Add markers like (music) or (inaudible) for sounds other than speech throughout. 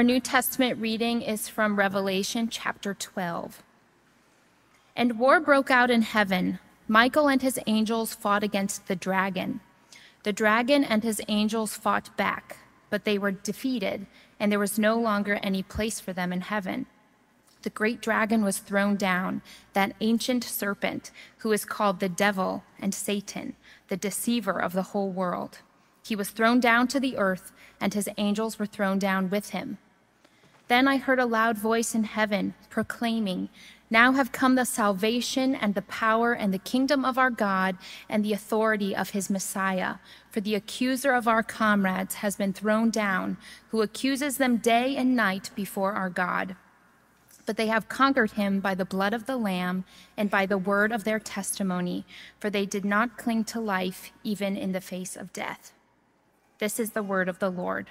Our New Testament reading is from Revelation chapter 12. And war broke out in heaven. Michael and his angels fought against the dragon. The dragon and his angels fought back, but they were defeated, and there was no longer any place for them in heaven. The great dragon was thrown down, that ancient serpent who is called the devil and Satan, the deceiver of the whole world. He was thrown down to the earth, and his angels were thrown down with him. Then I heard a loud voice in heaven proclaiming, Now have come the salvation and the power and the kingdom of our God and the authority of his Messiah. For the accuser of our comrades has been thrown down, who accuses them day and night before our God. But they have conquered him by the blood of the Lamb and by the word of their testimony, for they did not cling to life even in the face of death. This is the word of the Lord.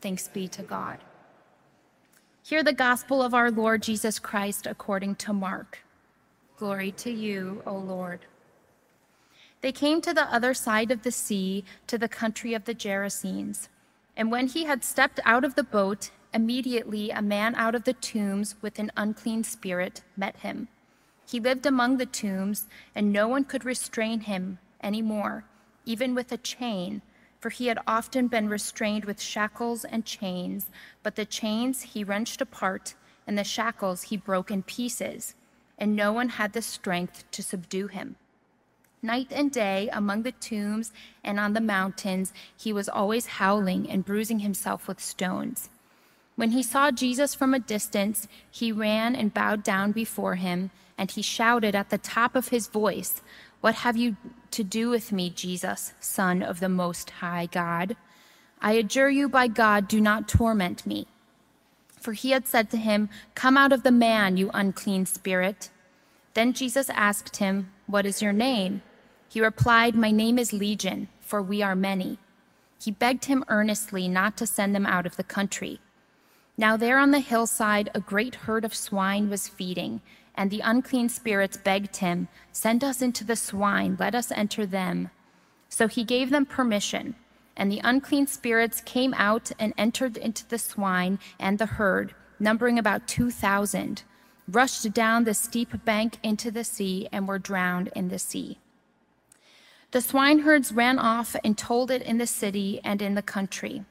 Thanks be to God. Hear the gospel of our Lord Jesus Christ according to Mark. Glory to you, O Lord. They came to the other side of the sea, to the country of the Gerasenes. And when he had stepped out of the boat, immediately a man out of the tombs with an unclean spirit met him. He lived among the tombs, and no one could restrain him any more, even with a chain for he had often been restrained with shackles and chains, but the chains he wrenched apart, and the shackles he broke in pieces, and no one had the strength to subdue him. Night and day, among the tombs and on the mountains, he was always howling and bruising himself with stones. When he saw Jesus from a distance, he ran and bowed down before him, and he shouted at the top of his voice, what have you to do with me, Jesus, Son of the Most High God? I adjure you by God, do not torment me. For he had said to him, Come out of the man, you unclean spirit. Then Jesus asked him, What is your name? He replied, My name is Legion, for we are many. He begged him earnestly not to send them out of the country. Now, there on the hillside, a great herd of swine was feeding and the unclean spirits begged him, Send us into the swine, let us enter them. So he gave them permission, and the unclean spirits came out and entered into the swine and the herd, numbering about 2,000, rushed down the steep bank into the sea, and were drowned in the sea. The swineherds ran off and told it in the city and in the country.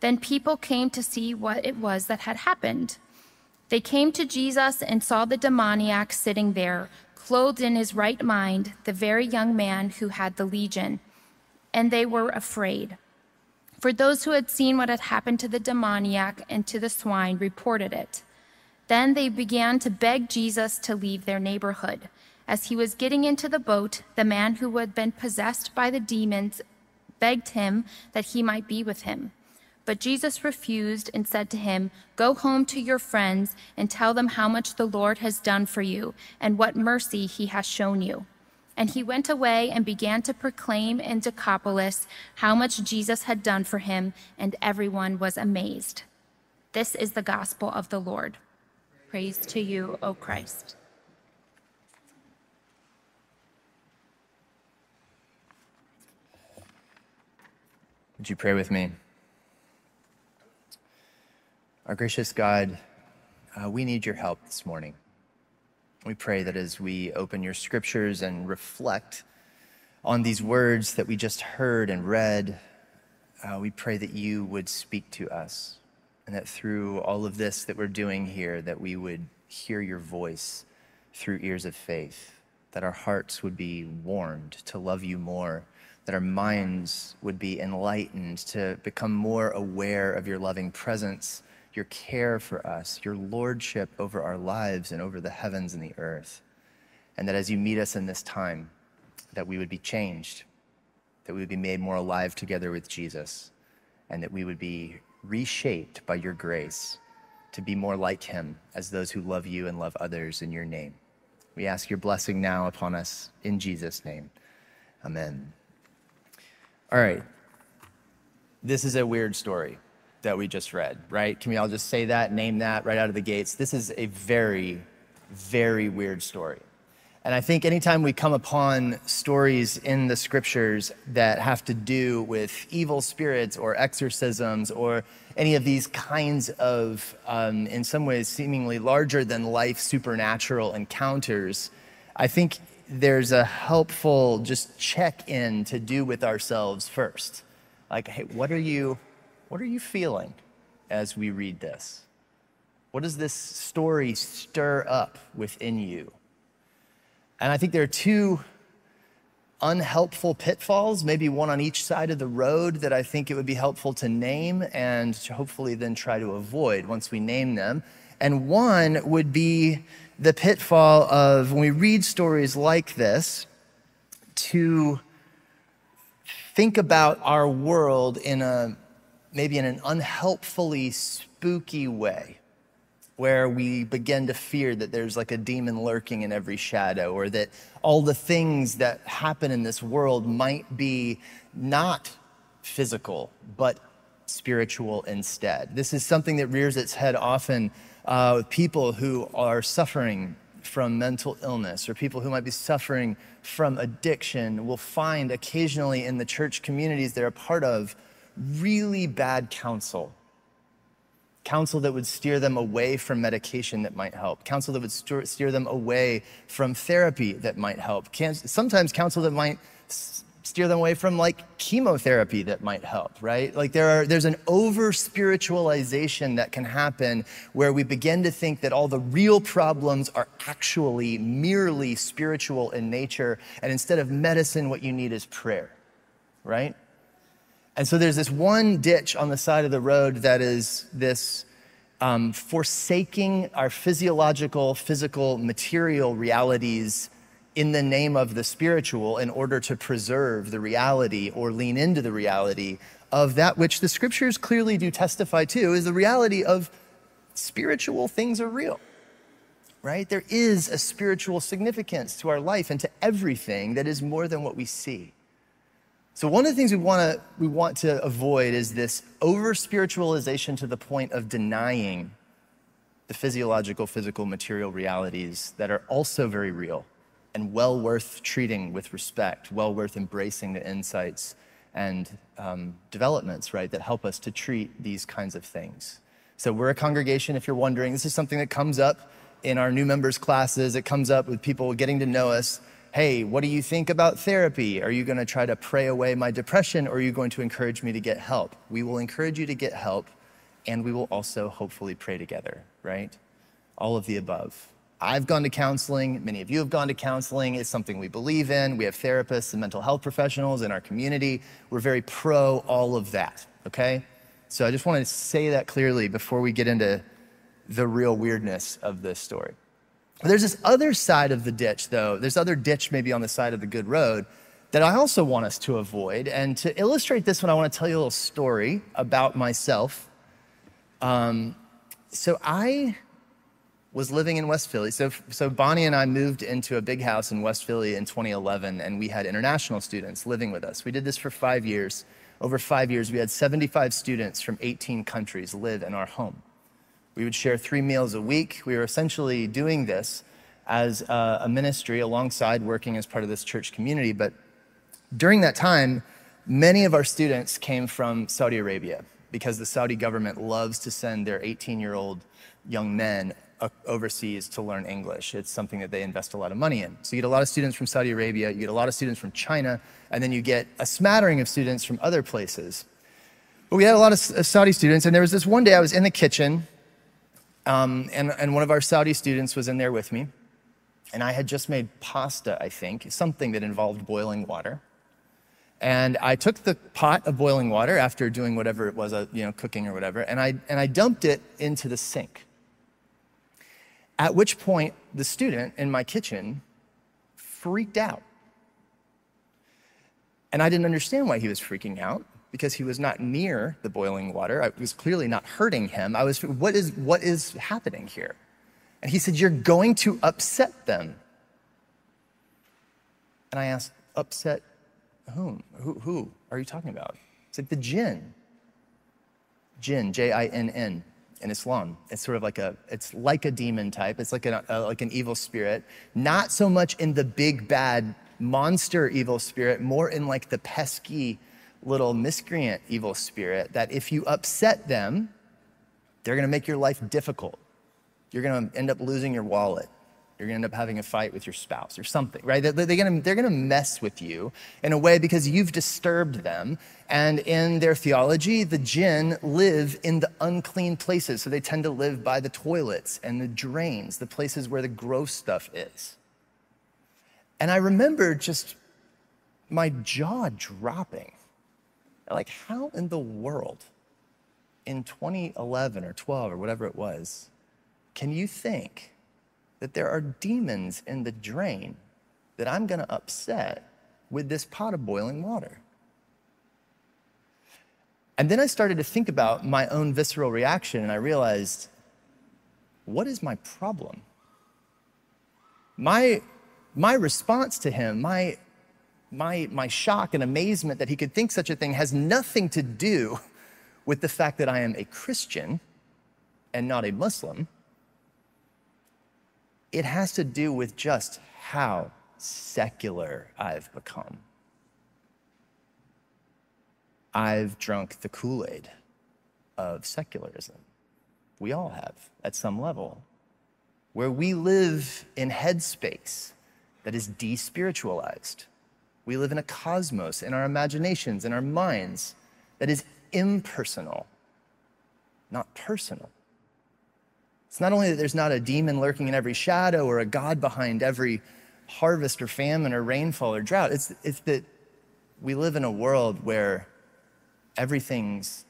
Then people came to see what it was that had happened. They came to Jesus and saw the demoniac sitting there, clothed in his right mind, the very young man who had the legion, and they were afraid. For those who had seen what had happened to the demoniac and to the swine reported it. Then they began to beg Jesus to leave their neighborhood. As he was getting into the boat, the man who had been possessed by the demons begged him that he might be with him. But Jesus refused and said to him, Go home to your friends and tell them how much the Lord has done for you and what mercy he has shown you. And he went away and began to proclaim in Decapolis how much Jesus had done for him, and everyone was amazed. This is the gospel of the Lord. Praise to you, O Christ. Would you pray with me? Our gracious God, uh, we need your help this morning. We pray that as we open your scriptures and reflect on these words that we just heard and read, uh, we pray that you would speak to us and that through all of this that we're doing here, that we would hear your voice through ears of faith, that our hearts would be warmed to love you more, that our minds would be enlightened to become more aware of your loving presence your care for us, your lordship over our lives and over the heavens and the earth. And that as you meet us in this time, that we would be changed, that we would be made more alive together with Jesus, and that we would be reshaped by your grace to be more like him as those who love you and love others in your name. We ask your blessing now upon us in Jesus' name. Amen. All right. This is a weird story that we just read, right? Can we all just say that, name that right out of the gates? This is a very, very weird story. And I think anytime we come upon stories in the scriptures that have to do with evil spirits or exorcisms or any of these kinds of, um, in some ways, seemingly larger than life supernatural encounters, I think there's a helpful just check in to do with ourselves first. Like, hey, what are you, what are you feeling as we read this? What does this story stir up within you? And I think there are two unhelpful pitfalls, maybe one on each side of the road that I think it would be helpful to name and to hopefully then try to avoid once we name them. And one would be the pitfall of when we read stories like this, to think about our world in a maybe in an unhelpfully spooky way where we begin to fear that there's like a demon lurking in every shadow, or that all the things that happen in this world might be not physical, but spiritual instead. This is something that rears its head often uh, with people who are suffering from mental illness or people who might be suffering from addiction will find occasionally in the church communities they're a part of really bad counsel counsel that would steer them away from medication that might help, counsel that would steer them away from therapy that might help, sometimes counsel that might steer them away from like chemotherapy that might help, right? Like there are there's an over spiritualization that can happen where we begin to think that all the real problems are actually merely spiritual in nature and instead of medicine what you need is prayer, right? And so there's this one ditch on the side of the road that is this um, forsaking our physiological, physical, material realities in the name of the spiritual in order to preserve the reality or lean into the reality of that which the scriptures clearly do testify to is the reality of spiritual things are real right? There is a spiritual significance to our life and to everything that is more than what we see so one of the things we want to we want to avoid is this over spiritualization to the point of denying the physiological, physical, material realities that are also very real and well worth treating with respect, well worth embracing the insights and um, developments, right, that help us to treat these kinds of things. So we're a congregation, if you're wondering, this is something that comes up in our new members classes. It comes up with people getting to know us hey, what do you think about therapy? Are you going to try to pray away my depression or are you going to encourage me to get help? We will encourage you to get help and we will also hopefully pray together, right? All of the above. I've gone to counseling. Many of you have gone to counseling. It's something we believe in. We have therapists and mental health professionals in our community. We're very pro all of that, okay? So I just wanted to say that clearly before we get into the real weirdness of this story. There's this other side of the ditch, though. There's other ditch maybe on the side of the good road that I also want us to avoid. And to illustrate this one, I want to tell you a little story about myself. Um, so I was living in West Philly. So, so Bonnie and I moved into a big house in West Philly in 2011, and we had international students living with us. We did this for five years. Over five years, we had 75 students from 18 countries live in our home. We would share three meals a week. We were essentially doing this as a, ministry alongside working as part of this church community. But during that time, many of our students came from Saudi Arabia because the Saudi government loves to send their 18 year old young men overseas to learn English. It's something that they invest a lot of money in. So you get a lot of students from Saudi Arabia, you get a lot of students from China, and then you get a smattering of students from other places. But we had a lot of Saudi students, and there was this one day I was in the kitchen um, and, and one of our Saudi students was in there with me. And I had just made pasta, I think, something that involved boiling water. And I took the pot of boiling water after doing whatever it was, uh, you know, cooking or whatever, and I, and I dumped it into the sink. At which point, the student in my kitchen freaked out. And I didn't understand why he was freaking out because he was not near the boiling water. I was clearly not hurting him. I was, what is, what is happening here? And he said, You're going to upset them. And I asked, Upset whom? Who, who are you talking about? It's like the jinn. Jinn, J I N N. in Islam. It's sort of like a, it's like a demon type. It's like, a, a, uh, like an evil spirit. Not so much in the big bad monster evil spirit, more in like the pesky little miscreant evil spirit that if you upset them, they're gonna make your life difficult. You're gonna end up losing your wallet. You're gonna end up having a fight with your spouse or something, right? They're, gonna, they're gonna mess with you in a way because you've disturbed them. And in their theology, the jinn live in the unclean places. So they tend to live by the toilets and the drains, the places where the gross stuff is. And I remember just my jaw dropping. Like, how in the world in 2011 or 12 or whatever it was, can you think that there are demons in the drain that I'm going to upset with this pot of boiling water? And then I started to think about my own visceral reaction and I realized, what is my problem? My, my response to him, my, my, my shock and amazement that he could think such a thing has nothing to do with the fact that I am a Christian and not a Muslim. It has to do with just how secular I've become. I've drunk the Kool Aid of secularism. We all have at some level. Where we live in headspace that is despiritualized. We live in a cosmos in our imaginations, in our minds, that is impersonal, not personal. It's not only that there's not a demon lurking in every shadow or a God behind every harvest or famine or rainfall or drought, it's, it's that we live in a world where everything's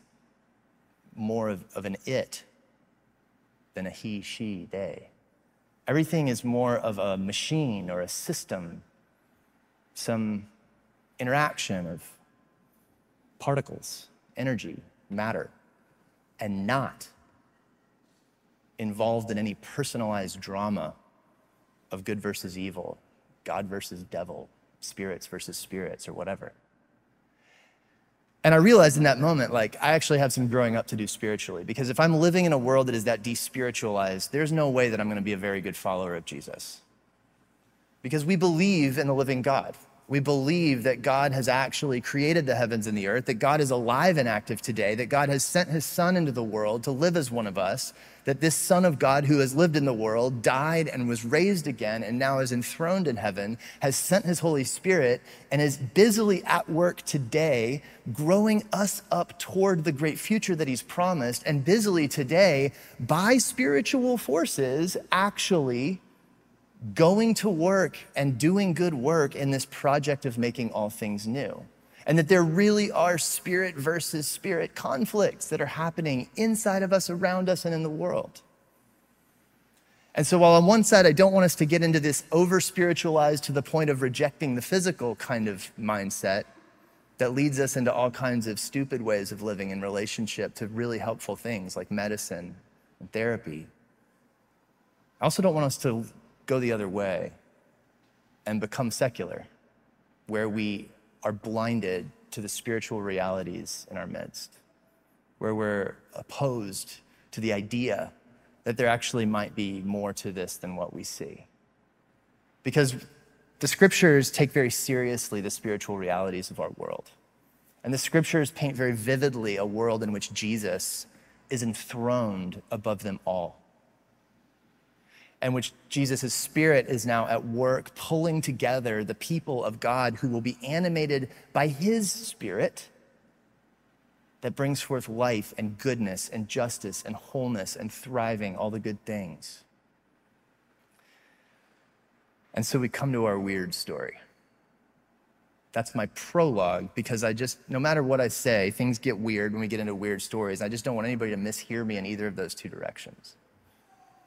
more of, of an it than a he, she, they. Everything is more of a machine or a system, some interaction of particles energy, matter, and not involved in any personalized drama of good versus evil, God versus devil, spirits versus spirits, or whatever. And I realized in that moment, like, I actually have some growing up to do spiritually, because if I'm living in a world that is that despiritualized, there's no way that I'm gonna be a very good follower of Jesus. Because we believe in the living God. We believe that God has actually created the heavens and the earth, that God is alive and active today, that God has sent his Son into the world to live as one of us, that this Son of God who has lived in the world, died and was raised again, and now is enthroned in heaven, has sent his Holy Spirit and is busily at work today, growing us up toward the great future that he's promised, and busily today, by spiritual forces, actually going to work and doing good work in this project of making all things new. And that there really are spirit versus spirit conflicts that are happening inside of us, around us, and in the world. And so, while on one side, I don't want us to get into this over spiritualized to the point of rejecting the physical kind of mindset that leads us into all kinds of stupid ways of living in relationship to really helpful things like medicine and therapy. I also don't want us to go the other way and become secular, where we are blinded to the spiritual realities in our midst, where we're opposed to the idea that there actually might be more to this than what we see. Because the scriptures take very seriously the spiritual realities of our world. And the scriptures paint very vividly a world in which Jesus is enthroned above them all and which Jesus' Spirit is now at work pulling together the people of God who will be animated by His Spirit that brings forth life and goodness and justice and wholeness and thriving, all the good things. And so we come to our weird story. That's my prologue because I just, no matter what I say, things get weird when we get into weird stories. I just don't want anybody to mishear me in either of those two directions.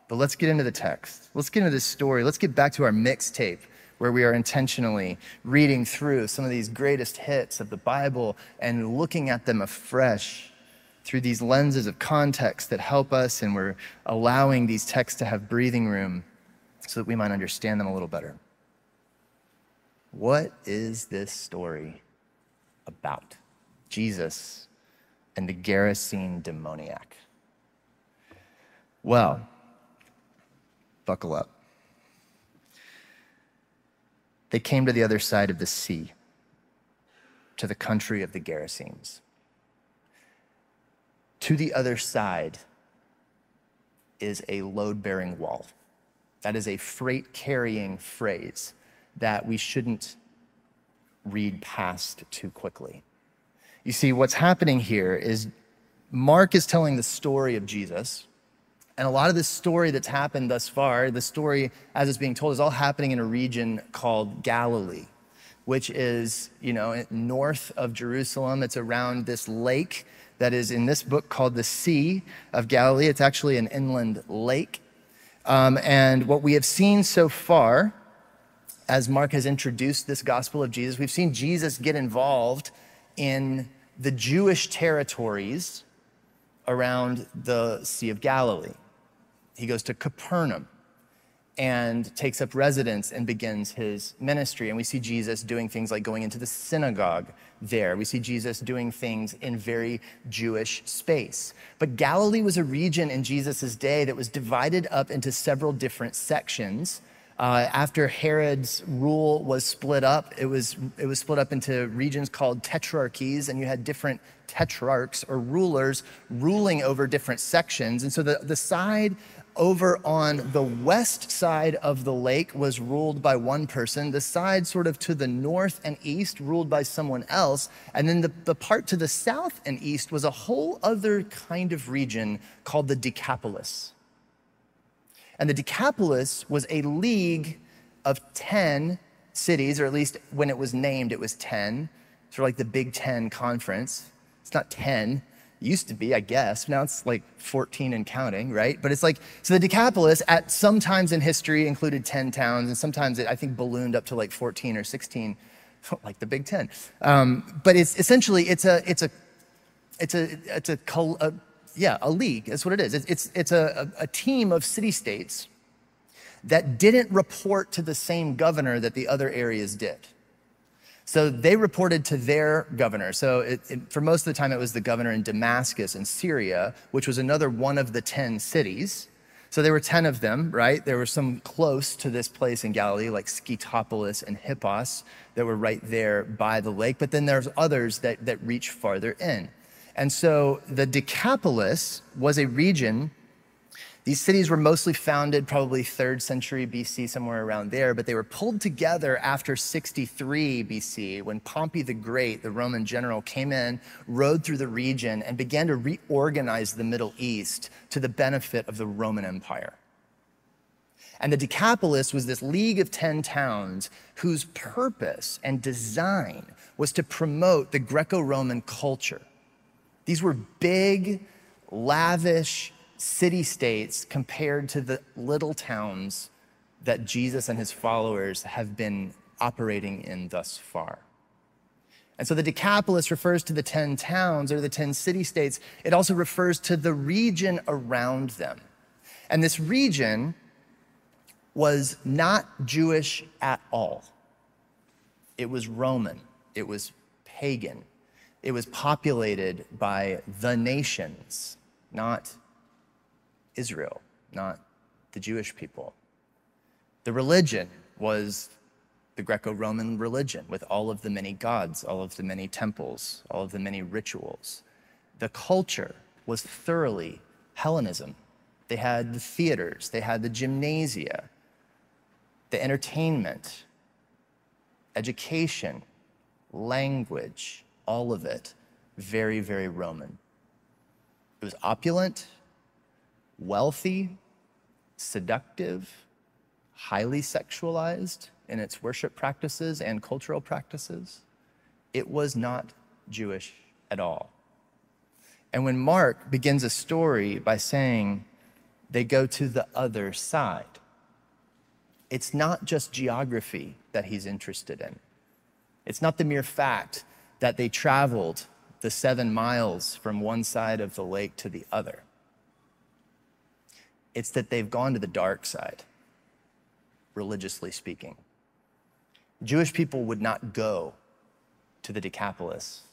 But let's get into the text. Let's get into this story. Let's get back to our mixtape where we are intentionally reading through some of these greatest hits of the Bible and looking at them afresh through these lenses of context that help us, and we're allowing these texts to have breathing room so that we might understand them a little better. What is this story about? Jesus and the Gerasene demoniac. Well, buckle up. They came to the other side of the sea, to the country of the Gerasenes. To the other side is a load bearing wall. That is a freight carrying phrase that we shouldn't read past too quickly. You see, what's happening here is Mark is telling the story of Jesus. And a lot of this story that's happened thus far, the story as it's being told, is all happening in a region called Galilee, which is, you know, north of Jerusalem. It's around this lake that is in this book called the Sea of Galilee. It's actually an inland lake. Um, and what we have seen so far, as Mark has introduced this gospel of Jesus, we've seen Jesus get involved in the Jewish territories around the Sea of Galilee. He goes to Capernaum and takes up residence and begins his ministry. And we see Jesus doing things like going into the synagogue there. We see Jesus doing things in very Jewish space. But Galilee was a region in Jesus' day that was divided up into several different sections. Uh, after Herod's rule was split up, it was, it was split up into regions called tetrarchies, and you had different tetrarchs or rulers ruling over different sections. And so the, the side over on the west side of the lake was ruled by one person, the side sort of to the north and east ruled by someone else, and then the, the part to the south and east was a whole other kind of region called the Decapolis. And the Decapolis was a league of 10 cities, or at least when it was named, it was 10, sort of like the Big Ten Conference. It's not 10, used to be, I guess. Now it's like 14 and counting, right? But it's like, so the Decapolis at some times in history included 10 towns, and sometimes it, I think, ballooned up to like 14 or 16, (laughs) like the Big Ten. Um, but it's essentially, it's a, it's a, it's a, it's a, a yeah, a league. That's what it is. It's, it's, it's a, a team of city states that didn't report to the same governor that the other areas did. So they reported to their governor. So it, it, for most of the time, it was the governor in Damascus in Syria, which was another one of the 10 cities. So there were 10 of them, right? There were some close to this place in Galilee, like Scythopolis and Hippos, that were right there by the lake. But then there's others that, that reach farther in. And so the Decapolis was a region these cities were mostly founded probably 3rd century BC, somewhere around there, but they were pulled together after 63 BC when Pompey the Great, the Roman general, came in, rode through the region, and began to reorganize the Middle East to the benefit of the Roman Empire. And the Decapolis was this league of 10 towns whose purpose and design was to promote the Greco Roman culture. These were big, lavish, city states compared to the little towns that Jesus and his followers have been operating in thus far. And so the Decapolis refers to the 10 towns or the 10 city states. It also refers to the region around them. And this region was not Jewish at all. It was Roman, it was pagan, it was populated by the nations, not Israel, not the Jewish people. The religion was the Greco Roman religion with all of the many gods, all of the many temples, all of the many rituals. The culture was thoroughly Hellenism. They had the theaters, they had the gymnasia, the entertainment, education, language, all of it very, very Roman. It was opulent, wealthy, seductive, highly sexualized in its worship practices and cultural practices. It was not Jewish at all. And when Mark begins a story by saying they go to the other side, it's not just geography that he's interested in. It's not the mere fact that they traveled the seven miles from one side of the lake to the other. It's that they've gone to the dark side, religiously speaking. Jewish people would not go to the Decapolis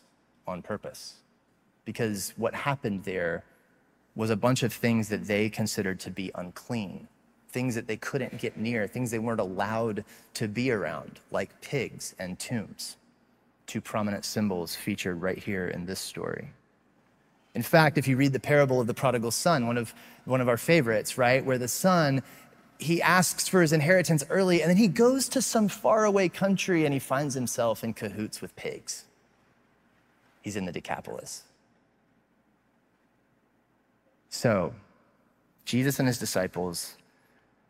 on purpose because what happened there was a bunch of things that they considered to be unclean, things that they couldn't get near, things they weren't allowed to be around, like pigs and tombs, two prominent symbols featured right here in this story. In fact, if you read the parable of the prodigal son, one of, one of our favorites, right, where the son, he asks for his inheritance early and then he goes to some faraway country and he finds himself in cahoots with pigs. He's in the Decapolis. So, Jesus and his disciples,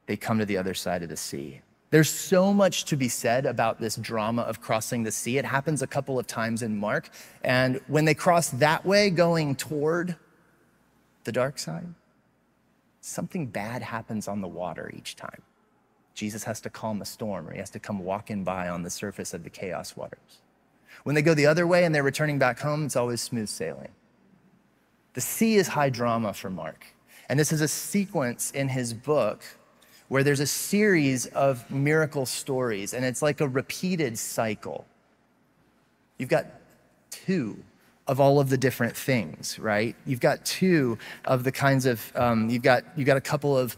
they come to the other side of the sea. There's so much to be said about this drama of crossing the sea. It happens a couple of times in Mark. And when they cross that way, going toward the dark side, something bad happens on the water each time. Jesus has to calm a storm or he has to come walking by on the surface of the chaos waters. When they go the other way and they're returning back home, it's always smooth sailing. The sea is high drama for Mark. And this is a sequence in his book where there's a series of miracle stories, and it's like a repeated cycle. You've got two of all of the different things, right? You've got two of the kinds of, um, you've got you've got a couple of,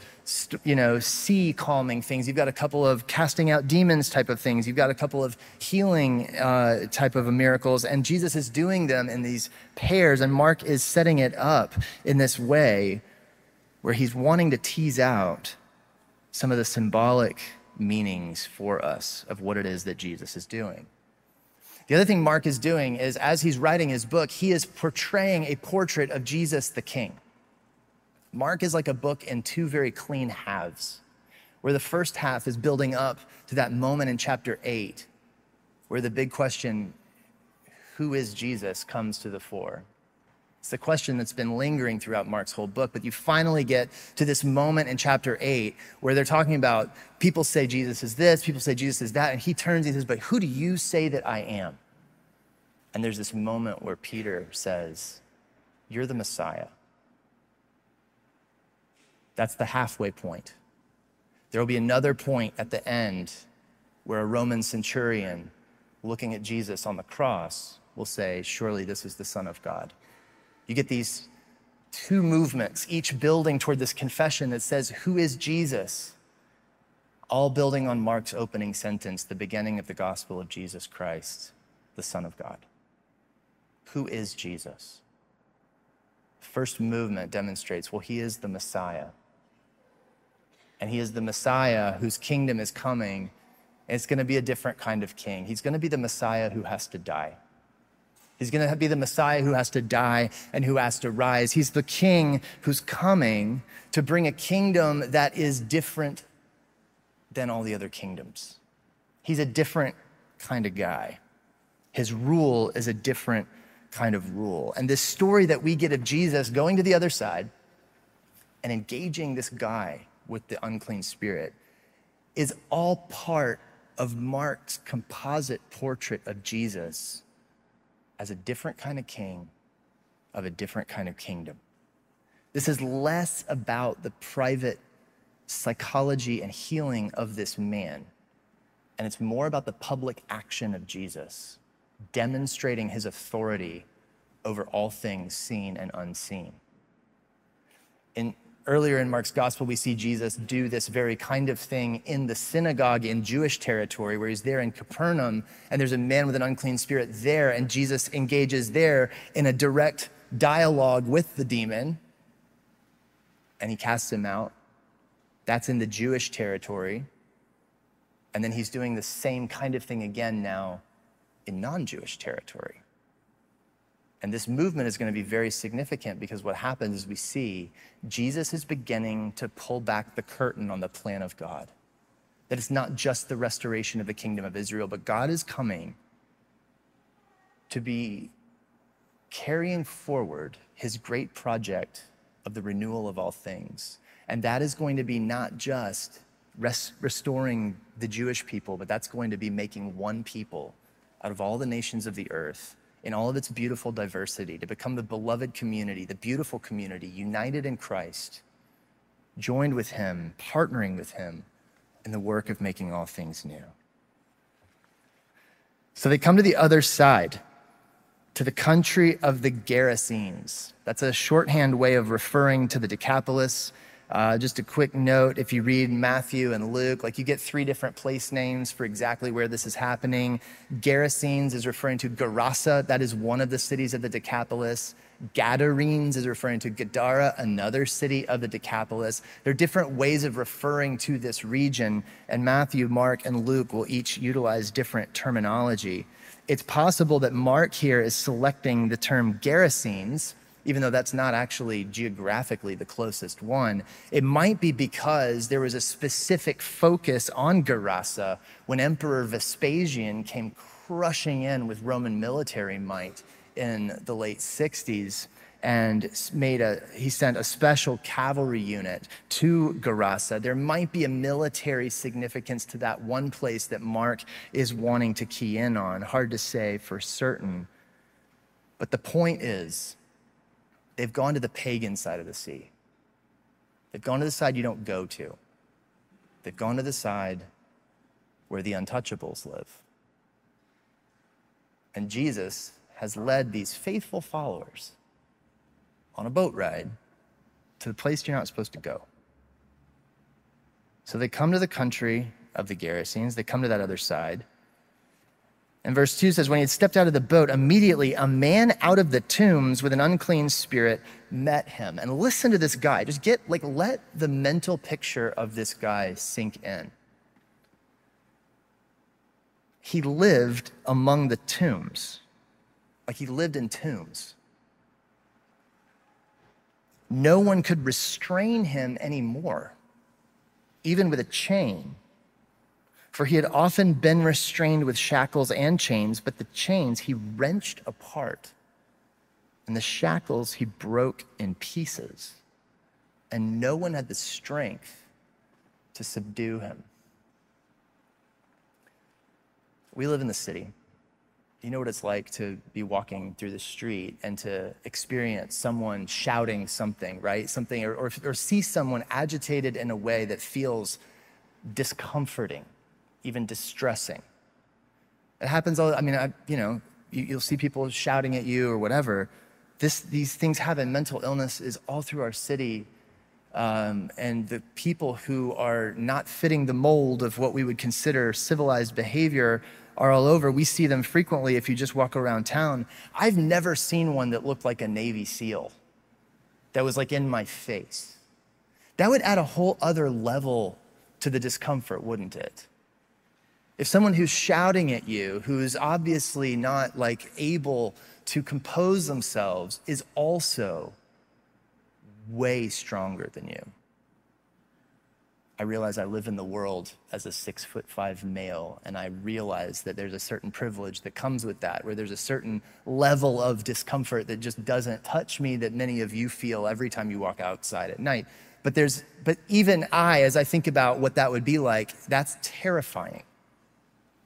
you know, sea calming things. You've got a couple of casting out demons type of things. You've got a couple of healing uh, type of miracles, and Jesus is doing them in these pairs, and Mark is setting it up in this way, where he's wanting to tease out some of the symbolic meanings for us of what it is that Jesus is doing. The other thing Mark is doing is, as he's writing his book, he is portraying a portrait of Jesus the King. Mark is like a book in two very clean halves, where the first half is building up to that moment in chapter 8, where the big question, who is Jesus, comes to the fore. It's the question that's been lingering throughout Mark's whole book, but you finally get to this moment in chapter 8 where they're talking about people say Jesus is this, people say Jesus is that, and he turns and he says, But who do you say that I am? And there's this moment where Peter says, You're the Messiah. That's the halfway point. There will be another point at the end where a Roman centurion looking at Jesus on the cross will say, Surely this is the Son of God. You get these two movements, each building toward this confession that says, Who is Jesus? All building on Mark's opening sentence, the beginning of the gospel of Jesus Christ, the Son of God. Who is Jesus? First movement demonstrates, well, he is the Messiah. And he is the Messiah whose kingdom is coming. And it's going to be a different kind of king. He's going to be the Messiah who has to die. He's going to be the Messiah who has to die and who has to rise. He's the king who's coming to bring a kingdom that is different than all the other kingdoms. He's a different kind of guy. His rule is a different kind of rule. And this story that we get of Jesus going to the other side and engaging this guy with the unclean spirit is all part of Mark's composite portrait of Jesus as a different kind of king of a different kind of kingdom. This is less about the private psychology and healing of this man, and it's more about the public action of Jesus, demonstrating his authority over all things seen and unseen. In earlier in Mark's gospel, we see Jesus do this very kind of thing in the synagogue in Jewish territory, where he's there in Capernaum, and there's a man with an unclean spirit there, and Jesus engages there in a direct dialogue with the demon, and he casts him out. That's in the Jewish territory. And then he's doing the same kind of thing again now in non Jewish territory. And this movement is going to be very significant because what happens is we see Jesus is beginning to pull back the curtain on the plan of God. That it's not just the restoration of the kingdom of Israel, but God is coming to be carrying forward his great project of the renewal of all things. And that is going to be not just res- restoring the Jewish people, but that's going to be making one people out of all the nations of the earth in all of its beautiful diversity, to become the beloved community, the beautiful community, united in Christ, joined with Him, partnering with Him in the work of making all things new. So they come to the other side. to the country of the Gerasenes. That's a shorthand way of referring to the Decapolis. Uh, just a quick note if you read Matthew and Luke, like you get three different place names for exactly where this is happening. Gerasenes is referring to Gerasa, that is one of the cities of the Decapolis. Gadarenes is referring to Gadara, another city of the Decapolis. There are different ways of referring to this region, and Matthew, Mark, and Luke will each utilize different terminology. It's possible that Mark here is selecting the term Gerasenes even though that's not actually geographically the closest one, it might be because there was a specific focus on Gerasa when Emperor Vespasian came crushing in with Roman military might in the late 60s and made a he sent a special cavalry unit to Gerasa. There might be a military significance to that one place that Mark is wanting to key in on. Hard to say for certain. But the point is, They've gone to the pagan side of the sea. They've gone to the side you don't go to. They've gone to the side where the untouchables live. And Jesus has led these faithful followers on a boat ride to the place you're not supposed to go. So they come to the country of the Gerasenes, they come to that other side. And verse 2 says, When he had stepped out of the boat, immediately a man out of the tombs with an unclean spirit met him. And listen to this guy. Just get, like, let the mental picture of this guy sink in. He lived among the tombs, like he lived in tombs. No one could restrain him anymore, even with a chain for he had often been restrained with shackles and chains, but the chains he wrenched apart, and the shackles he broke in pieces. And no one had the strength to subdue him. We live in the city. You know what it's like to be walking through the street and to experience someone shouting something, right? Something, or, or, or see someone agitated in a way that feels discomforting even distressing. It happens all, I mean, I, you know, you, will see people shouting at you or whatever. This, these things happen. Mental illness is all through our city. Um, and the people who are not fitting the mold of what we would consider civilized behavior are all over. We see them frequently if you just walk around town. I've never seen one that looked like a Navy SEAL that was like in my face. That would add a whole other level to the discomfort, wouldn't it? If someone who's shouting at you, who's obviously not like able to compose themselves, is also way stronger than you. I realize I live in the world as a six foot five male, and I realize that there's a certain privilege that comes with that, where there's a certain level of discomfort that just doesn't touch me that many of you feel every time you walk outside at night. But there's, but even I, as I think about what that would be like, that's terrifying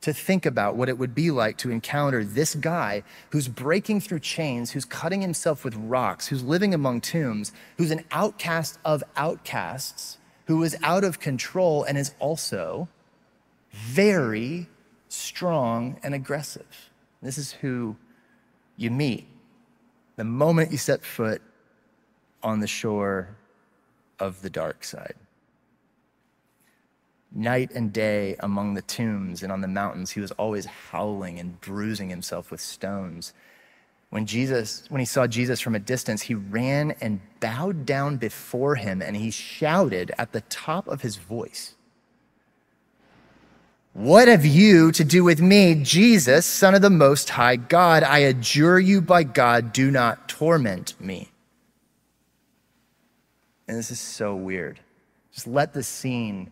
to think about what it would be like to encounter this guy who's breaking through chains, who's cutting himself with rocks, who's living among tombs, who's an outcast of outcasts, who is out of control and is also very strong and aggressive. This is who you meet the moment you set foot on the shore of the dark side night and day among the tombs and on the mountains, he was always howling and bruising himself with stones. When Jesus, when he saw Jesus from a distance, he ran and bowed down before him and he shouted at the top of his voice. What have you to do with me, Jesus, Son of the Most High God? I adjure you by God, do not torment me. And this is so weird. Just let the scene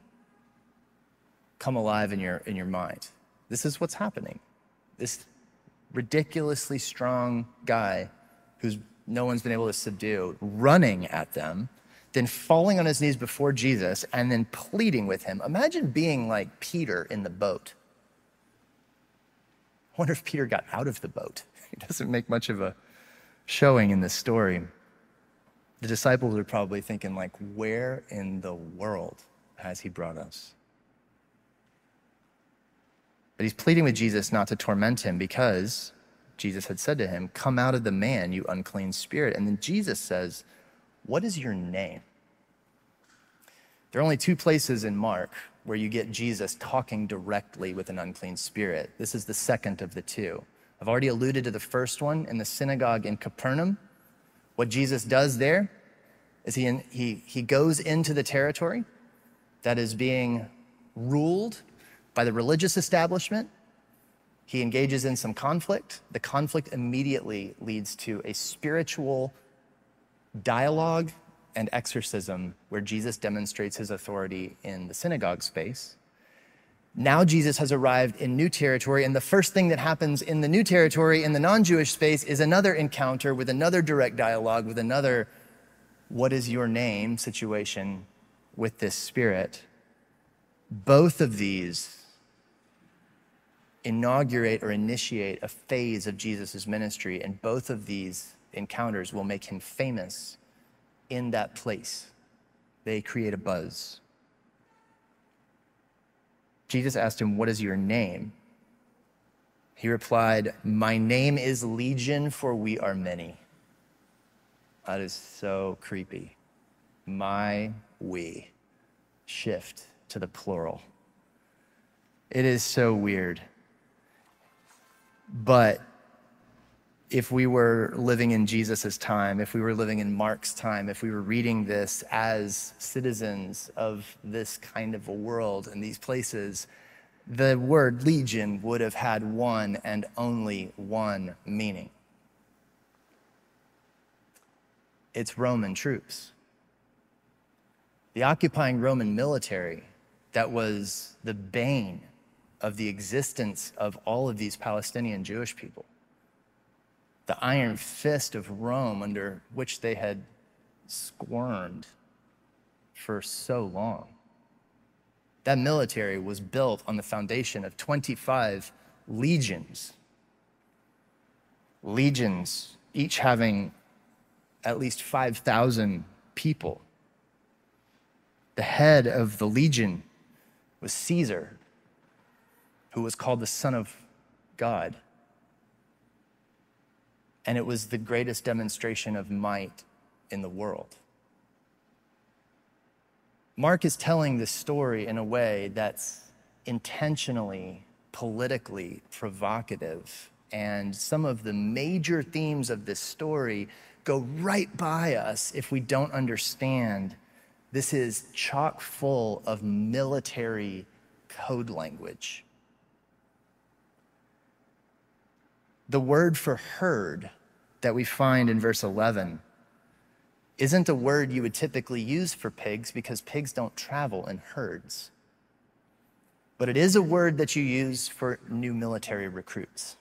come alive in your, in your mind. This is what's happening. This ridiculously strong guy who's no one's been able to subdue, running at them, then falling on his knees before Jesus and then pleading with him. Imagine being like Peter in the boat. I wonder if Peter got out of the boat. (laughs) He doesn't make much of a showing in this story. The disciples are probably thinking like, where in the world has he brought us? But he's pleading with Jesus not to torment him because Jesus had said to him, Come out of the man, you unclean spirit. And then Jesus says, What is your name? There are only two places in Mark where you get Jesus talking directly with an unclean spirit. This is the second of the two. I've already alluded to the first one in the synagogue in Capernaum. What Jesus does there is he, he, he goes into the territory that is being ruled by the religious establishment. He engages in some conflict. The conflict immediately leads to a spiritual dialogue and exorcism where Jesus demonstrates his authority in the synagogue space. Now Jesus has arrived in new territory, and the first thing that happens in the new territory, in the non Jewish space, is another encounter with another direct dialogue, with another, what is your name situation with this spirit. Both of these inaugurate or initiate a phase of Jesus' ministry, and both of these encounters will make him famous in that place. They create a buzz. Jesus asked him, What is your name? He replied, My name is Legion, for we are many. That is so creepy. My we. Shift to the plural. It is so weird. But if we were living in Jesus' time, if we were living in Mark's time, if we were reading this as citizens of this kind of a world and these places, the word legion would have had one and only one meaning it's Roman troops. The occupying Roman military that was the bane of the existence of all of these Palestinian Jewish people the iron fist of Rome under which they had squirmed for so long. That military was built on the foundation of 25 legions. Legions, each having at least 5,000 people. The head of the legion was Caesar, who was called the Son of God and it was the greatest demonstration of might in the world. Mark is telling this story in a way that's intentionally, politically provocative. And some of the major themes of this story go right by us if we don't understand this is chock full of military code language. The word for herd that we find in verse 11 isn't a word you would typically use for pigs because pigs don't travel in herds. But it is a word that you use for new military recruits,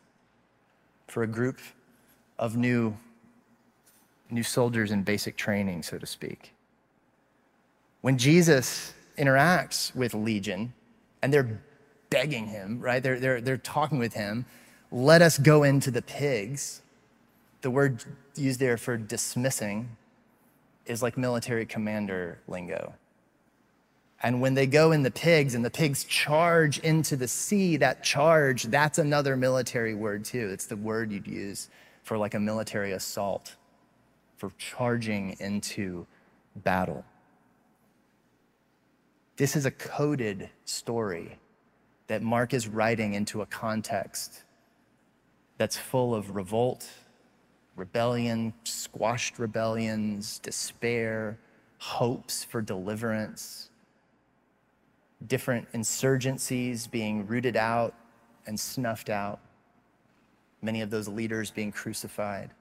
for a group of new, new soldiers in basic training, so to speak. When Jesus interacts with Legion, and they're begging him, right? They're, they're, they're talking with him let us go into the pigs. The word used there for dismissing is like military commander lingo. And when they go in the pigs and the pigs charge into the sea, that charge, that's another military word too. It's the word you'd use for like a military assault, for charging into battle. This is a coded story that Mark is writing into a context that's full of revolt, rebellion, squashed rebellions, despair, hopes for deliverance, different insurgencies being rooted out and snuffed out, many of those leaders being crucified.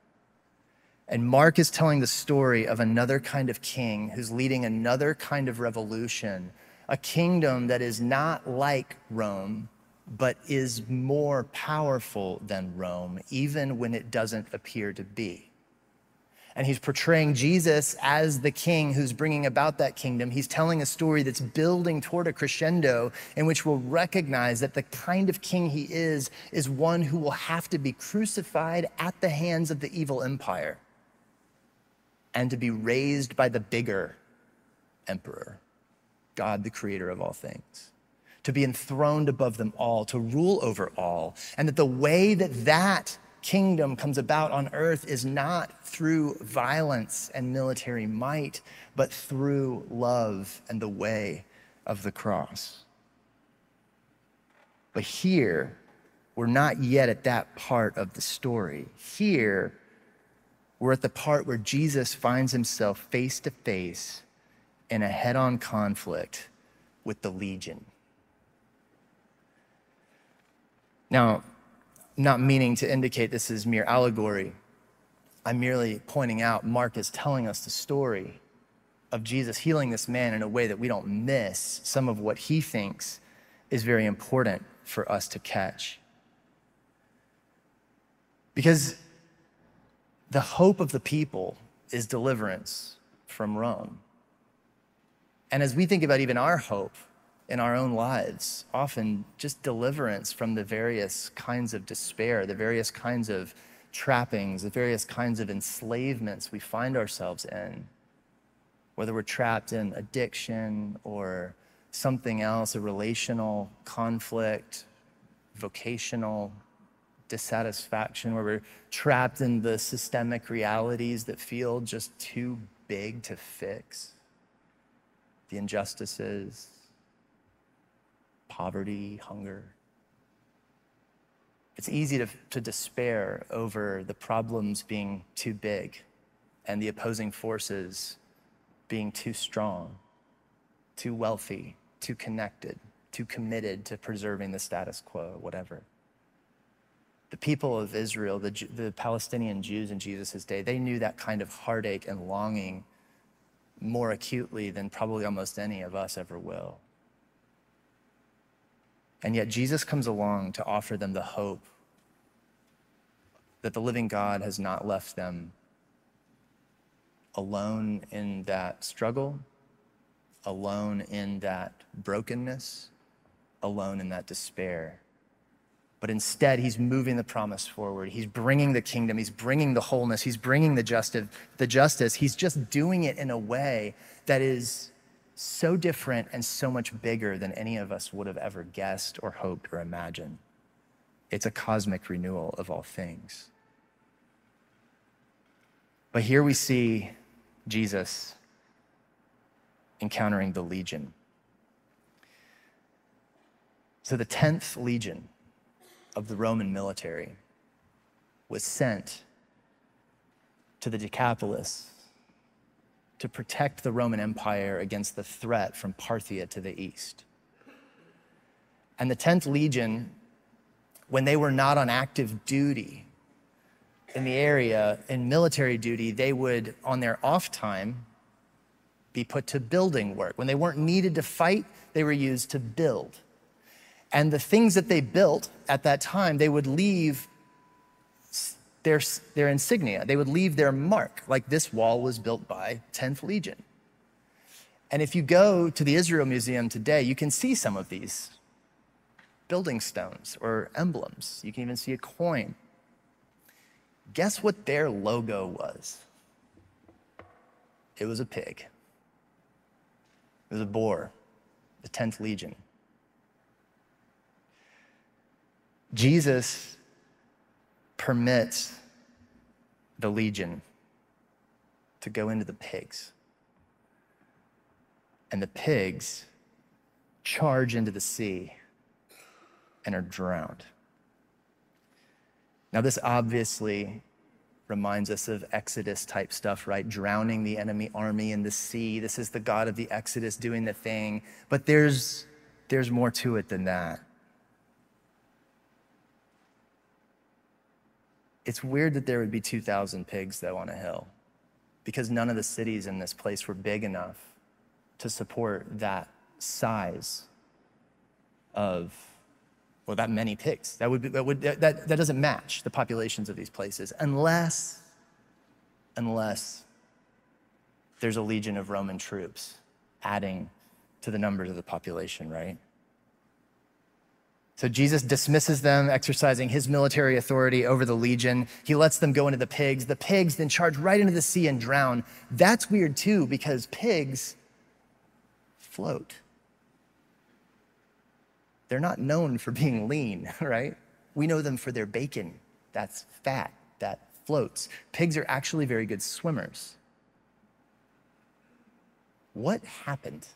And Mark is telling the story of another kind of king who's leading another kind of revolution, a kingdom that is not like Rome, but is more powerful than Rome, even when it doesn't appear to be. And he's portraying Jesus as the king who's bringing about that kingdom. He's telling a story that's building toward a crescendo in which we'll recognize that the kind of king he is is one who will have to be crucified at the hands of the evil empire and to be raised by the bigger emperor, God, the creator of all things to be enthroned above them all, to rule over all. And that the way that that kingdom comes about on earth is not through violence and military might, but through love and the way of the cross. But here, we're not yet at that part of the story. Here, we're at the part where Jesus finds himself face to face in a head on conflict with the legion. Now, not meaning to indicate this is mere allegory, I'm merely pointing out Mark is telling us the story of Jesus healing this man in a way that we don't miss some of what he thinks is very important for us to catch. Because the hope of the people is deliverance from Rome. And as we think about even our hope in our own lives, often just deliverance from the various kinds of despair, the various kinds of trappings, the various kinds of enslavements we find ourselves in, whether we're trapped in addiction or something else, a relational conflict, vocational dissatisfaction, where we're trapped in the systemic realities that feel just too big to fix, the injustices, poverty, hunger. It's easy to, to despair over the problems being too big and the opposing forces being too strong, too wealthy, too connected, too committed to preserving the status quo, whatever. The people of Israel, the, the Palestinian Jews in Jesus' day, they knew that kind of heartache and longing more acutely than probably almost any of us ever will. And yet Jesus comes along to offer them the hope that the living God has not left them alone in that struggle, alone in that brokenness, alone in that despair. But instead, he's moving the promise forward. He's bringing the kingdom. He's bringing the wholeness. He's bringing the justice. The justice. He's just doing it in a way that is so different and so much bigger than any of us would have ever guessed or hoped or imagined. It's a cosmic renewal of all things. But here we see Jesus encountering the legion. So, the 10th legion of the Roman military was sent to the Decapolis to protect the Roman Empire against the threat from Parthia to the east. And the 10th Legion, when they were not on active duty in the area, in military duty, they would, on their off time, be put to building work. When they weren't needed to fight, they were used to build. And the things that they built at that time, they would leave their, their insignia. They would leave their mark, like this wall was built by 10th Legion. And if you go to the Israel Museum today, you can see some of these building stones or emblems. You can even see a coin. Guess what their logo was? It was a pig. It was a boar, the 10th Legion. Jesus permits the legion to go into the pigs. And the pigs charge into the sea and are drowned. Now, this obviously reminds us of Exodus type stuff, right? Drowning the enemy army in the sea. This is the God of the Exodus doing the thing. But there's, there's more to it than that. It's weird that there would be 2,000 pigs, though, on a hill, because none of the cities in this place were big enough to support that size of, well, that many pigs. That, would be, that, would, that, that doesn't match the populations of these places unless, unless there's a legion of Roman troops adding to the numbers of the population, right? So Jesus dismisses them, exercising his military authority over the legion. He lets them go into the pigs. The pigs then charge right into the sea and drown. That's weird too, because pigs float. They're not known for being lean, (laughs) right? We know them for their bacon That's fat. That floats. Pigs are actually very good swimmers. What happened?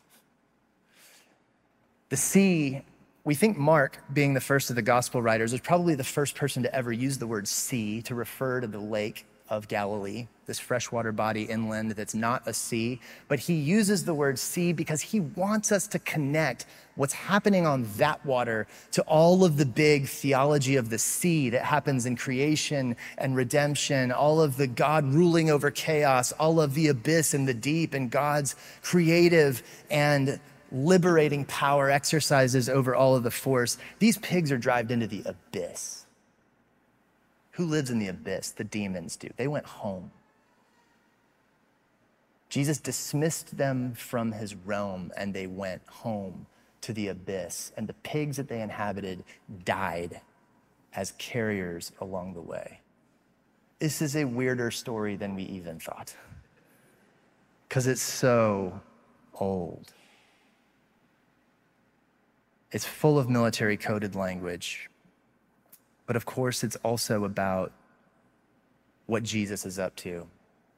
The sea, we think Mark, being the first of the gospel writers, was probably the first person to ever use the word sea to refer to the lake of Galilee, this freshwater body inland that's not a sea. But he uses the word sea because he wants us to connect what's happening on that water to all of the big theology of the sea that happens in creation and redemption, all of the God ruling over chaos, all of the abyss and the deep, and God's creative and liberating power exercises over all of the force. These pigs are driven into the abyss. Who lives in the abyss? The demons do. They went home. Jesus dismissed them from his realm and they went home to the abyss. And the pigs that they inhabited died as carriers along the way. This is a weirder story than we even thought because it's so old. It's full of military coded language, but of course, it's also about what Jesus is up to.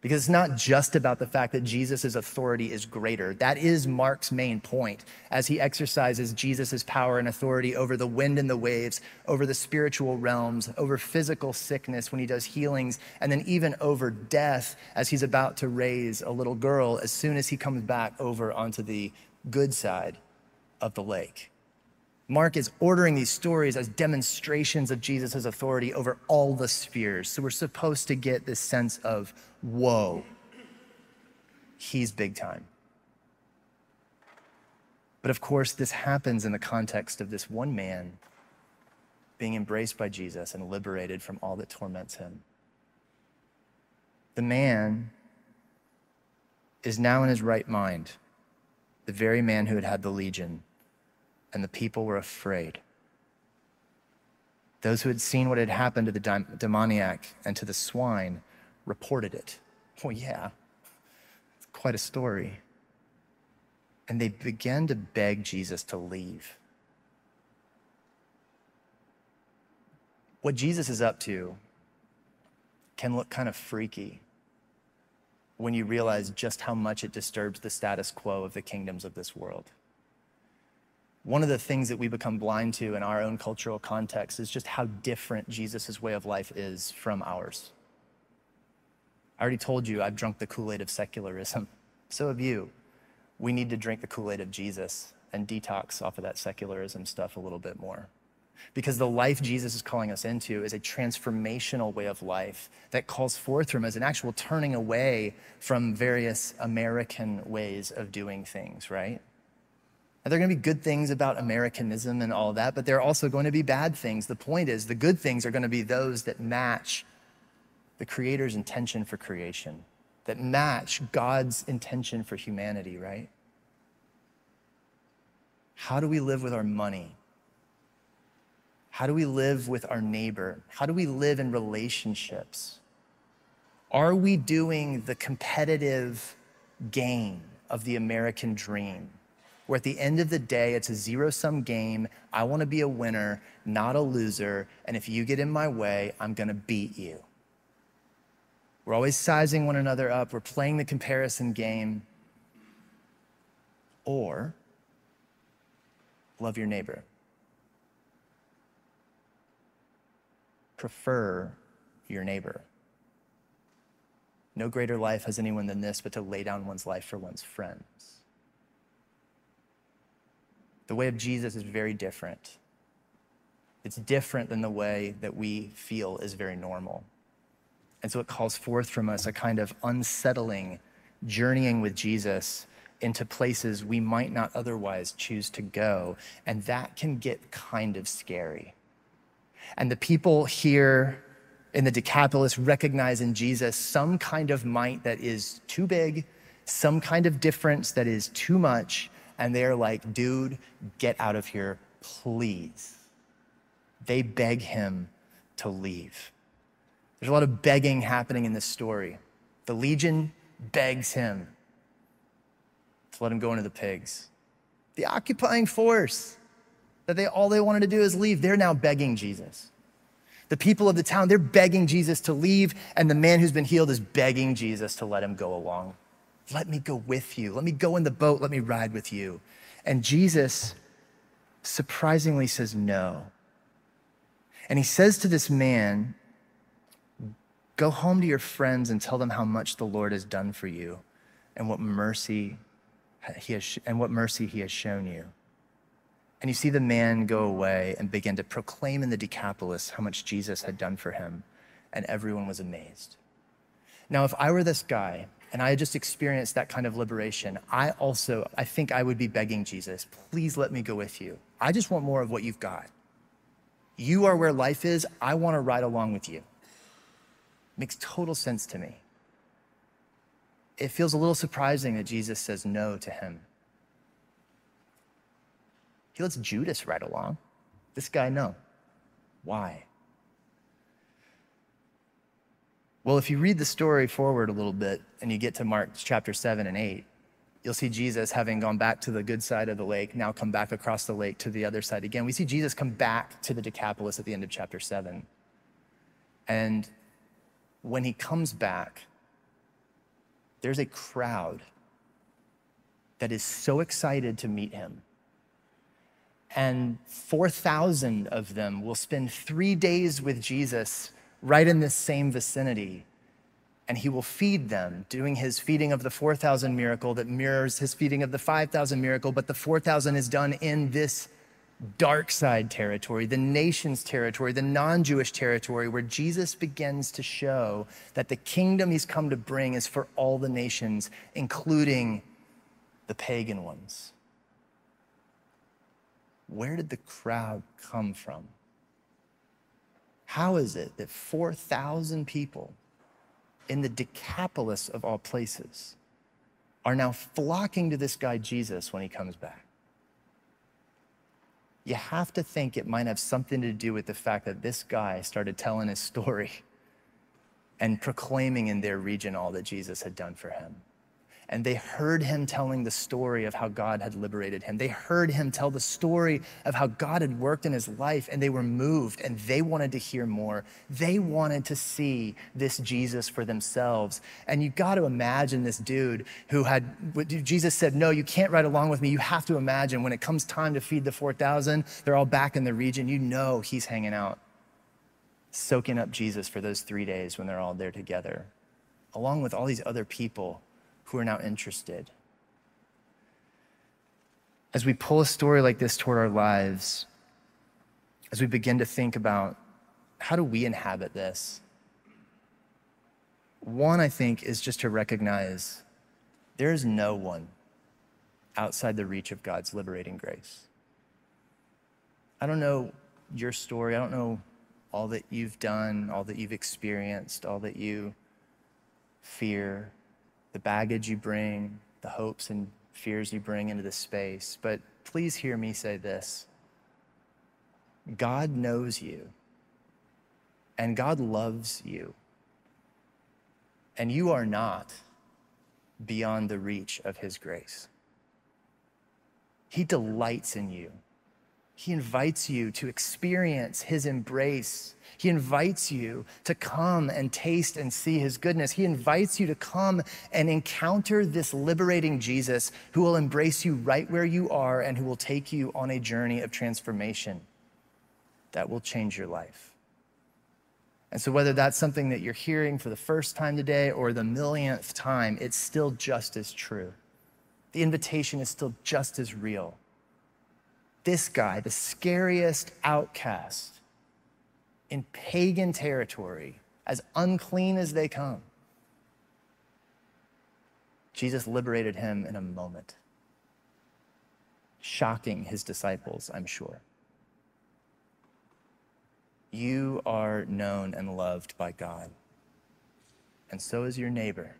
Because it's not just about the fact that Jesus' authority is greater. That is Mark's main point as he exercises Jesus' power and authority over the wind and the waves, over the spiritual realms, over physical sickness when he does healings, and then even over death as he's about to raise a little girl as soon as he comes back over onto the good side of the lake. Mark is ordering these stories as demonstrations of Jesus' authority over all the spheres. So we're supposed to get this sense of, whoa, he's big time. But of course, this happens in the context of this one man being embraced by Jesus and liberated from all that torments him. The man is now in his right mind, the very man who had had the legion and the people were afraid. Those who had seen what had happened to the demoniac and to the swine reported it. Oh, yeah, it's quite a story. And they began to beg Jesus to leave. What Jesus is up to can look kind of freaky when you realize just how much it disturbs the status quo of the kingdoms of this world one of the things that we become blind to in our own cultural context is just how different Jesus' way of life is from ours. I already told you I've drunk the Kool Aid of secularism. (laughs) So have you. We need to drink the Kool Aid of Jesus and detox off of that secularism stuff a little bit more. Because the life Jesus is calling us into is a transformational way of life that calls forth from us an actual turning away from various American ways of doing things, right? And there are going to be good things about Americanism and all that, but there are also going to be bad things. The point is, the good things are going to be those that match the Creator's intention for creation, that match God's intention for humanity, right? How do we live with our money? How do we live with our neighbor? How do we live in relationships? Are we doing the competitive game of the American dream? Where at the end of the day, it's a zero sum game. I want to be a winner, not a loser. And if you get in my way, I'm to beat you. We're always sizing one another up, we're playing the comparison game. Or love your neighbor. Prefer your neighbor. No greater life has anyone than this, but to lay down one's life for one's friends. The way of Jesus is very different. It's different than the way that we feel is very normal. And so it calls forth from us a kind of unsettling journeying with Jesus into places we might not otherwise choose to go. And that can get kind of scary. And the people here in the Decapolis recognize in Jesus some kind of might that is too big, some kind of difference that is too much, and they're like, dude, get out of here, please. They beg him to leave. There's a lot of begging happening in this story. The legion begs him to let him go into the pigs. The occupying force that they all they wanted to do is leave, they're now begging Jesus. The people of the town, they're begging Jesus to leave, and the man who's been healed is begging Jesus to let him go along. Let me go with you. Let me go in the boat. Let me ride with you. And Jesus surprisingly says no. And he says to this man, Go home to your friends and tell them how much the Lord has done for you and what mercy he has, and what mercy he has shown you. And you see the man go away and begin to proclaim in the Decapolis how much Jesus had done for him, and everyone was amazed. Now, if I were this guy and I just experienced that kind of liberation, I also, I think I would be begging Jesus, please let me go with you. I just want more of what you've got. You are where life is. I want to ride along with you. Makes total sense to me. It feels a little surprising that Jesus says no to him. He lets Judas ride along. This guy, no. Why? Well, if you read the story forward a little bit and you get to Mark chapter 7 and 8, you'll see Jesus having gone back to the good side of the lake, now come back across the lake to the other side again. We see Jesus come back to the Decapolis at the end of chapter 7. And when he comes back, there's a crowd that is so excited to meet him and 4,000 of them will spend three days with Jesus right in this same vicinity. And he will feed them, doing his feeding of the 4,000 miracle that mirrors his feeding of the 5,000 miracle, but the 4,000 is done in this dark side territory, the nation's territory, the non Jewish territory, where Jesus begins to show that the kingdom he's come to bring is for all the nations, including the pagan ones. Where did the crowd come from? How is it that 4,000 people in the Decapolis of all places are now flocking to this guy Jesus when he comes back? You have to think it might have something to do with the fact that this guy started telling his story and proclaiming in their region all that Jesus had done for him and they heard him telling the story of how God had liberated him. They heard him tell the story of how God had worked in his life, and they were moved and they wanted to hear more. They wanted to see this Jesus for themselves. And you got to imagine this dude who had, Jesus said, No, you can't ride along with me. You have to imagine when it comes time to feed the 4,000, they're all back in the region. You know he's hanging out, soaking up Jesus for those three days when they're all there together, along with all these other people who are now interested. As we pull a story like this toward our lives, as we begin to think about how do we inhabit this? One, I think, is just to recognize there is no one outside the reach of God's liberating grace. I don't know your story. I don't know all that you've done, all that you've experienced, all that you fear the baggage you bring, the hopes and fears you bring into this space. But please hear me say this God knows you, and God loves you, and you are not beyond the reach of His grace. He delights in you. He invites you to experience his embrace. He invites you to come and taste and see his goodness. He invites you to come and encounter this liberating Jesus who will embrace you right where you are and who will take you on a journey of transformation that will change your life. And so, whether that's something that you're hearing for the first time today or the millionth time, it's still just as true. The invitation is still just as real this guy, the scariest outcast in pagan territory, as unclean as they come, Jesus liberated him in a moment, shocking his disciples, I'm sure. You are known and loved by God, and so is your neighbor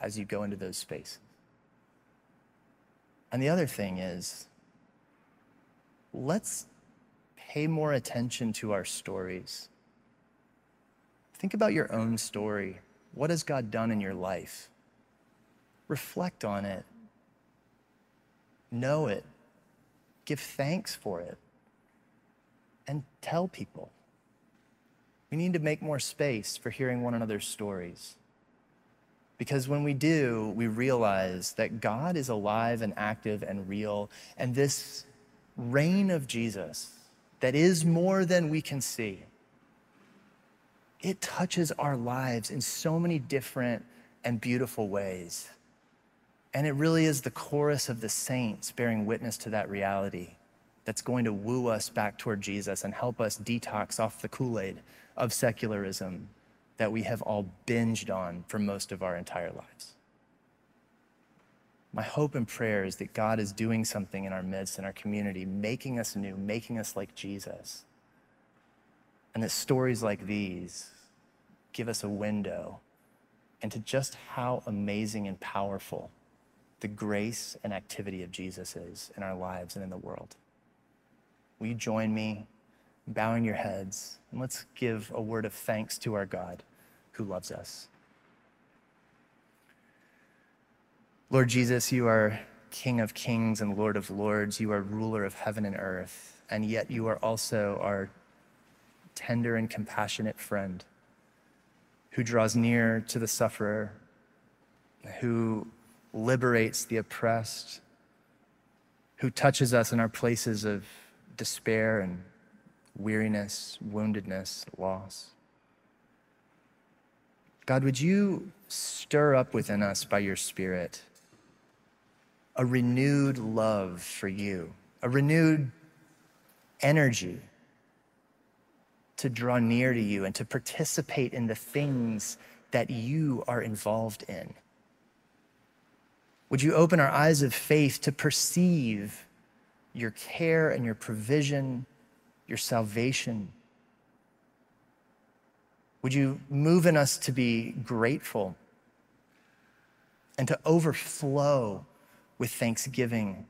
as you go into those spaces. And the other thing is, let's pay more attention to our stories. Think about your own story. What has God done in your life? Reflect on it. Know it. Give thanks for it. And tell people. We need to make more space for hearing one another's stories. Because when we do, we realize that God is alive and active and real, and this reign of Jesus that is more than we can see, it touches our lives in so many different and beautiful ways. And it really is the chorus of the saints bearing witness to that reality that's going to woo us back toward Jesus and help us detox off the Kool Aid of secularism that we have all binged on for most of our entire lives. My hope and prayer is that God is doing something in our midst, in our community, making us new, making us like Jesus. And that stories like these give us a window into just how amazing and powerful the grace and activity of Jesus is in our lives and in the world. Will you join me bowing your heads, and let's give a word of thanks to our God who loves us. Lord Jesus, you are King of kings and Lord of lords. You are ruler of heaven and earth, and yet you are also our tender and compassionate friend who draws near to the sufferer, who liberates the oppressed, who touches us in our places of despair and weariness, woundedness, loss. God, would you stir up within us by your Spirit a renewed love for you, a renewed energy to draw near to you and to participate in the things that you are involved in? Would you open our eyes of faith to perceive your care and your provision? your salvation. Would you move in us to be grateful and to overflow with thanksgiving?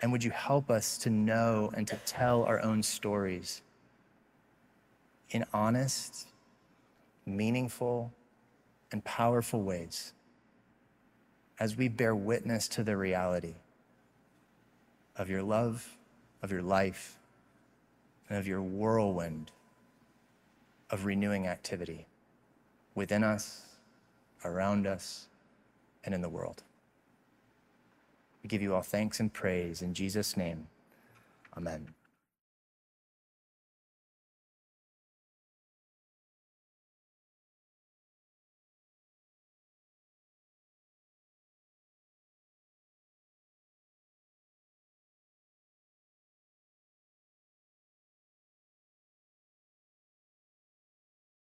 And would you help us to know and to tell our own stories in honest, meaningful, and powerful ways as we bear witness to the reality of your love of your life and of your whirlwind of renewing activity within us, around us, and in the world. We give you all thanks and praise in Jesus' name. Amen.